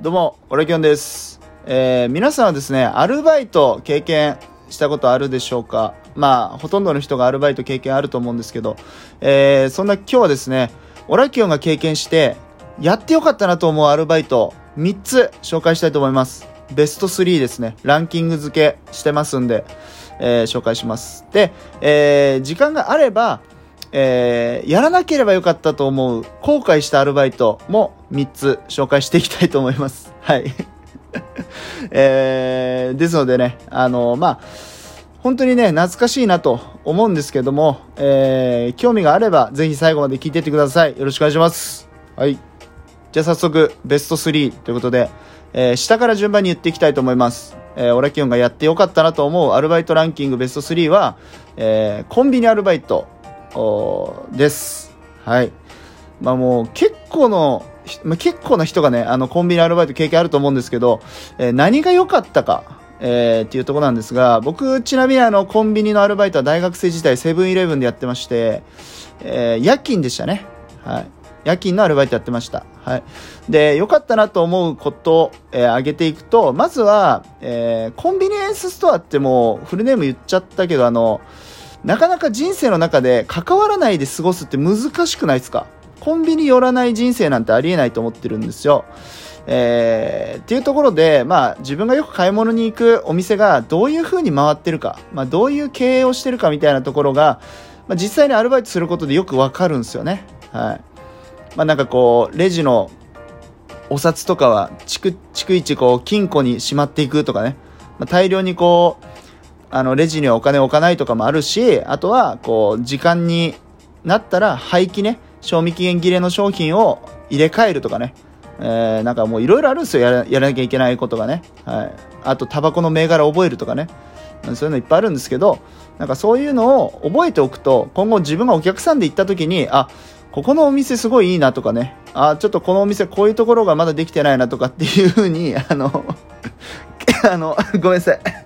どうも、オラキョンです。えー皆さんはですね、アルバイト経験したことあるでしょうか？まあ、ほとんどの人がアルバイト経験あると思うんですけど、えーそんな今日はですね、オラキョンが経験して、やってよかったなと思うアルバイト、3つ紹介したいと思います。ベスト3ですね。ランキング付けしてますんで、えー紹介します。で、えー時間があれば、えーやらなければよかったと思う後悔したアルバイトも3つ紹介していきたいと思います。はい。えーですのでね、あのまあ、本当にね、懐かしいなと思うんですけども、えー興味があればぜひ最後まで聞いていってください。よろしくお願いします。はい。じゃあ早速、ベスト3ということで、えー下から順番に言っていきたいと思います。えーオラキオンがやってよかったなと思うアルバイトランキングベスト3は、えーコンビニアルバイトです。はい。まあもう結構の、まあ、結構な人がね、あのコンビニアルバイト経験あると思うんですけど、えー何が良かったか、えーっていうところなんですが、僕、ちなみにあのコンビニのアルバイトは大学生時代セブンイレブンでやってまして、えー夜勤でしたね。はい。夜勤のアルバイトやってました。はい。で、良かったなと思うことを、えー挙げていくと、まずは、えーコンビニエンスストアってもうフルネーム言っちゃったけど、あの、なかなか人生の中で関わらないで過ごすって難しくないですか？コンビニ寄らない人生なんてありえないと思ってるんですよ。えーっていうところで、まあ、自分がよく買い物に行くお店がどういう風に回ってるか、まあ、どういう経営をしてるかみたいなところが、まあ、実際にアルバイトすることでよくわかるんですよね。はい。まあ、なんかこう、レジのお札とかは、逐逐一こう、金庫にしまっていくとかね。まあ、大量にこう、あの、レジにはお金を置かないとかもあるし、あとは、こう、時間になったら廃棄ね、賞味期限切れの商品を入れ替えるとかね。えー、なんかもういろいろあるんですよやら、なきゃいけないことがね。はい。あと、タバコの銘柄覚えるとかね。そういうのいっぱいあるんですけど、なんかそういうのを覚えておくと、今後自分がお客さんで行った時に、あ、ここのお店すごいいいなとかね、あ、ちょっとこのお店こういうところがまだできてないなとかっていうふうに、あの、あの、ごめんなさい。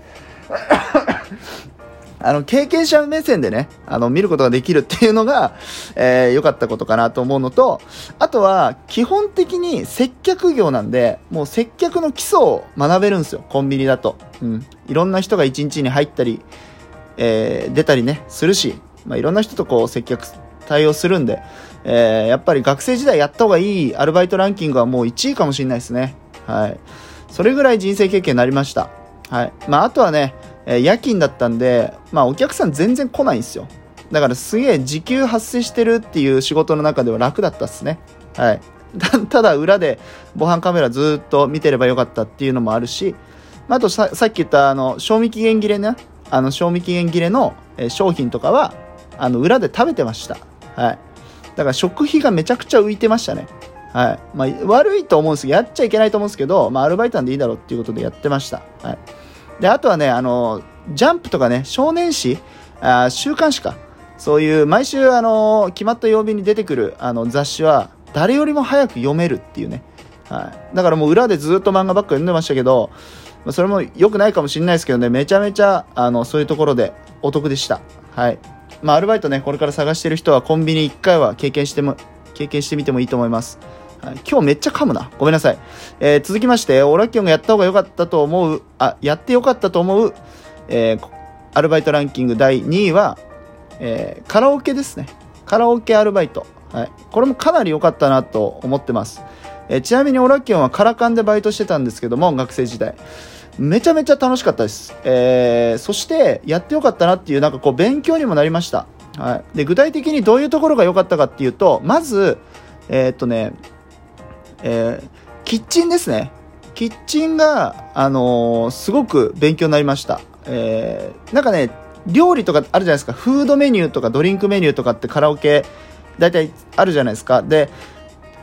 あの、経験者目線でね、あの、見ることができるっていうのが、えー良かったことかなと思うのと、あとは、基本的に接客業なんで、もう接客の基礎を学べるんですよ、コンビニだと。うん。いろんな人が一日に入ったり、えー出たりね、するし、まあ、いろんな人とこう、接客対応するんで、えーやっぱり学生時代やった方がいいアルバイトランキングはもう1位かもしれないですね。はい。それぐらい人生経験になりました。はい。まあ、あとはね、え夜勤だったんで、まあ、お客さん全然来ないんですよ。だからすげえ時給発生してるっていう仕事の中では楽だったっすね。はい。ただ裏で防犯カメラずっと見てればよかったっていうのもあるし、まあとさっき言ったあの賞味期限切れね、あの賞味期限切れのえ商品とかはあの裏で食べてました。はい。だから食費がめちゃくちゃ浮いてましたね。はい。まあ悪いと思うんですけど、やっちゃいけないと思うんですけど、まあアルバイトなんでいいだろうっていうことでやってました。はい。で、あとはね、あの、ジャンプとかね、少年誌、あ週刊誌か。そういう、毎週、あの、決まった曜日に出てくる、あの、雑誌は、誰よりも早く読めるっていうね。はい。だからもう裏でずっと漫画ばっか読んでましたけど、それも良くないかもしれないですけどね、めちゃめちゃ、あの、そういうところでお得でした。はい。まあ、アルバイトね、これから探してる人はコンビニ1回は経験しても、経験してみてもいいと思います。今日めっちゃ噛むな。ごめんなさい。えー続きまして、オラキオンがやった方が良かったと思う、あ、やって良かったと思う、えーアルバイトランキング第2位は、えーカラオケですね。カラオケアルバイト。はい。これもかなり良かったなと思ってます。えちなみにオラキオンはカラカンでバイトしてたんですけども、学生時代。めちゃめちゃ楽しかったです。えーそして、やってよかったなっていう、なんかこう、勉強にもなりました。はい。で、具体的にどういうところが良かったかっていうと、まず、えーっとね、えーキッチンですね。キッチンが、あのーすごく勉強になりました。えーなんかね、料理とかあるじゃないですか。フードメニューとかドリンクメニューとかってカラオケ、大体あるじゃないですか。で、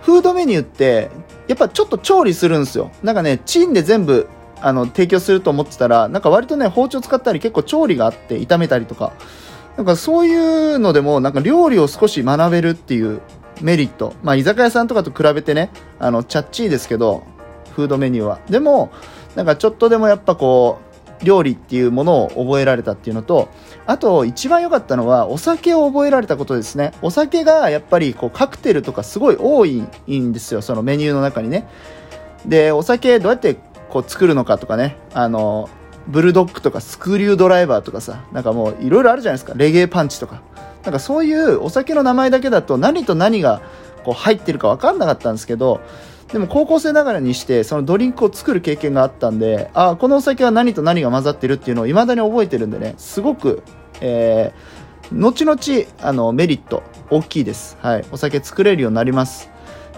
フードメニューって、やっぱちょっと調理するんですよ。なんかね、チンで全部、あの、提供すると思ってたら、なんか割とね、包丁使ったり結構調理があって、炒めたりとか。なんかそういうのでも、なんか料理を少し学べるっていうメリット。まあ、居酒屋さんとかと比べてね、あの、チャッチーですけど、フードメニューは。でも、なんかちょっとでもやっぱこう、料理っていうものを覚えられたっていうのと、あと一番良かったのはお酒を覚えられたことですね。お酒がやっぱりこうカクテルとかすごい多いんですよ、そのメニューの中にね。で、お酒どうやってこう作るのかとかね、あの、ブルドッグとかスクリュードライバーとかさ、なんかもういろいろあるじゃないですか。レゲエパンチとか。なんかそういうお酒の名前だけだと何と何がこう入ってるか分かんなかったんですけど、でも高校生ながらにしてそのドリンクを作る経験があったんで、あこのお酒は何と何が混ざってるっていうのを未だに覚えてるんでね、すごく、えー、後々あのメリット大きいです。はい。お酒作れるようになります。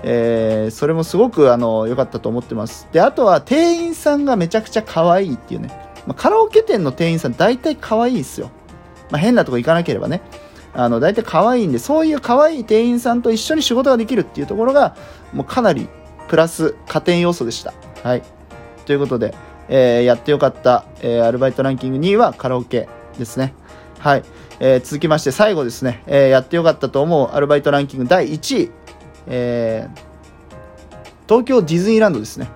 えー、それもすごくあの良かったと思ってます。で、あとは店員さんがめちゃくちゃ可愛いっていうね。まあ、カラオケ店の店員さん大体可愛いですよ。まあ、変なとこ行かなければね。あの、大体可愛いんで、そういう可愛い店員さんと一緒に仕事ができるっていうところが、もうかなりプラス加点要素でした。はい。ということで、えー、やってよかった、えー、アルバイトランキング2位はカラオケですね。はい。えー、続きまして最後ですね、えやってよかったと思うアルバイトランキング第1位、え東京ディズニーランドですね。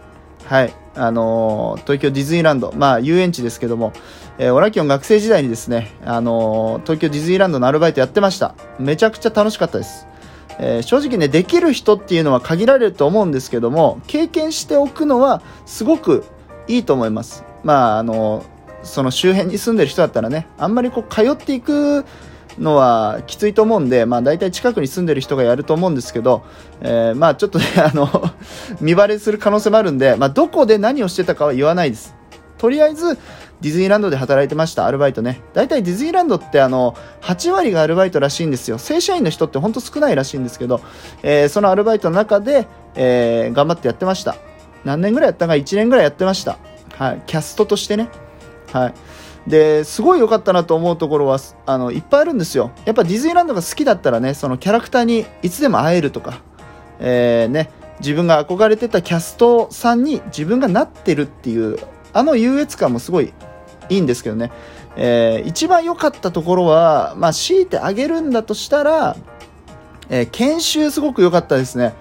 はい。あの東京ディズニーランド、まあ遊園地ですけども、えー、オラキオン学生時代にですね、あの東京ディズニーランドのアルバイトやってました。めちゃくちゃ楽しかったです。えー、正直ね、できる人っていうのは限られると思うんですけども、経験しておくのはすごくいいと思います。まあ、あの、その周辺に住んでる人だったらね、あんまりこう通っていくのはきついと思うんで、まあ大体近くに住んでる人がやると思うんですけど、えー、まあちょっとね、あの 見バレする可能性もあるんで、まあどこで何をしてたかは言わないです。とりあえず、ディズニーランドで働いてました、アルバイトね。大体ディズニーランドってあの、8割がアルバイトらしいんですよ。正社員の人ってほんと少ないらしいんですけど、えー、そのアルバイトの中で、えー、頑張ってやってました。何年ぐらいやったか？1年ぐらいやってました。はい。キャストとしてね。はい。で、すごい良かったなと思うところは、あの、いっぱいあるんですよ。やっぱディズニーランドが好きだったらね、そのキャラクターにいつでも会えるとか、えー、ね、自分が憧れてたキャストさんに自分がなってるっていう、あの優越感もすごいいいんですけどね、えー、一番良かったところは、まあ、強いてあげるんだとしたら、えー、研修すごく良かったですね。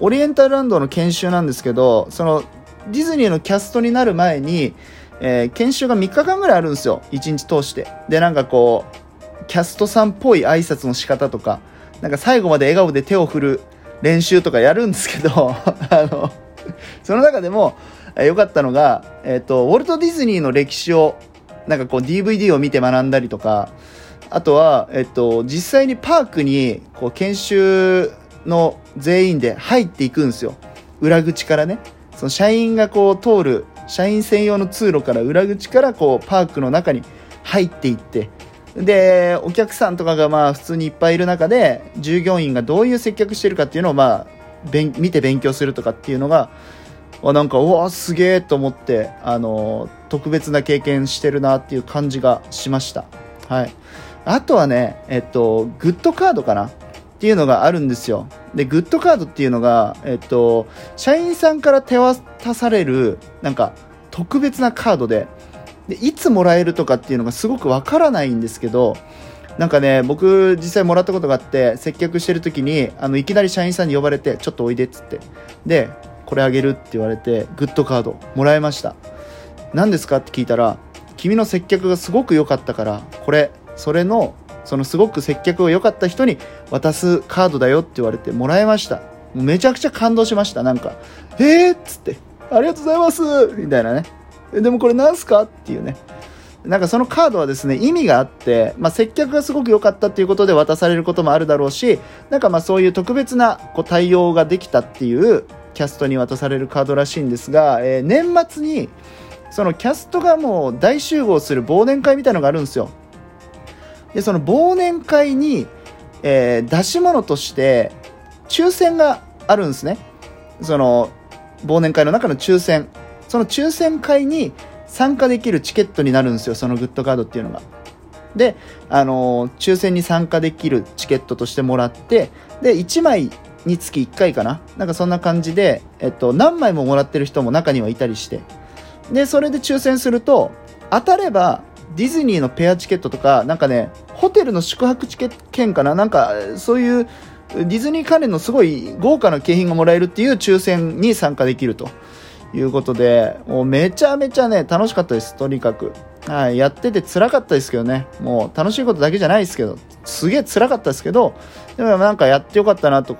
オリエンタルランドの研修なんですけど、その、ディズニーのキャストになる前に、えー、研修が3日間ぐらいあるんですよ。1日通して。で、なんかこう、キャストさんっぽい挨拶の仕方とか、なんか最後まで笑顔で手を振る練習とかやるんですけど、あの、その中でも、えー、かったのが、えっ、と、ウォルト・ディズニーの歴史をなんかこう DVD を見て学んだりとか、あとは、えっと、実際にパークにこう研修の全員で入っていくんですよ。裏口からね。その社員がこう通る、社員専用の通路から裏口からこうパークの中に入っていって、で、お客さんとかがまあ普通にいっぱいいる中で、従業員がどういう接客してるかっていうのをまあ、見て勉強するとかっていうのが、なんかうわすげえと思ってあの特別な経験してるなっていう感じがしました。はい。あとはねえっとグッドカードかなっていうのがあるんですよ。でグッドカードっていうのがえっと社員さんから手渡されるなんか特別なカードででいつもらえるとかっていうのがすごくわからないんですけどなんかね、僕実際もらったことがあって、接客してる時に、あの、いきなり社員さんに呼ばれて、ちょっとおいでっつって。で、これあげるって言われてグッドカードもらいました。何ですかって聞いたら君の接客がすごく良かったからこれそれのそのすごく接客が良かった人に渡すカードだよって言われてもらいました。めちゃくちゃ感動しましたなんか。えーっつって。ありがとうございます。みたいなね。でもこれ何すかっていうね。なんかそのカードはですね、意味があって、まあ、接客がすごく良かったっていうことで渡されることもあるだろうし、なんかまあそういう特別なこう対応ができたっていうキャストに渡されるカードらしいんですが、えー、年末にそのキャストがもう大集合する忘年会みたいのがあるんですよ。でその忘年会に、えー、出し物として抽選があるんですね。その忘年会の中の抽選。その抽選会に参加できるチケットになるんですよそのグッドカードっていうのが。で、あのー、抽選に参加できるチケットとしてもらってで1枚につき1回かな？なんかそんな感じで、えっと、何枚ももらってる人も中にはいたりして。で、それで抽選すると、当たれば、ディズニーのペアチケットとか、なんかね、ホテルの宿泊チケット券かな？なんか、そういう、ディズニー関連のすごい豪華な景品がもらえるっていう抽選に参加できると。いうことで、もうめちゃめちゃね、楽しかったです、とにかく。はい、やってて辛かったですけどね、もう楽しいことだけじゃないですけど、すげえ辛かったですけど、でもなんかやってよかったなと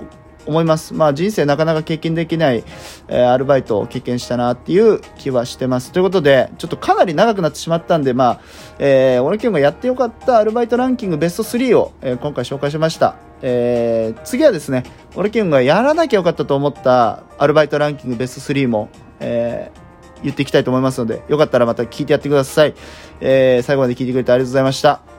思います。まあ人生なかなか経験できない、えー、アルバイトを経験したなっていう気はしてます。ということで、ちょっとかなり長くなってしまったんで、まあ、えー、俺キュンがやってよかったアルバイトランキングベスト3を、えー、今回紹介しました。えー、次はですね、俺キュンがやらなきゃよかったと思ったアルバイトランキングベスト3も、えー、言っていきたいと思いますので、よかったらまた聞いてやってください。えー、最後まで聞いてくれてありがとうございました。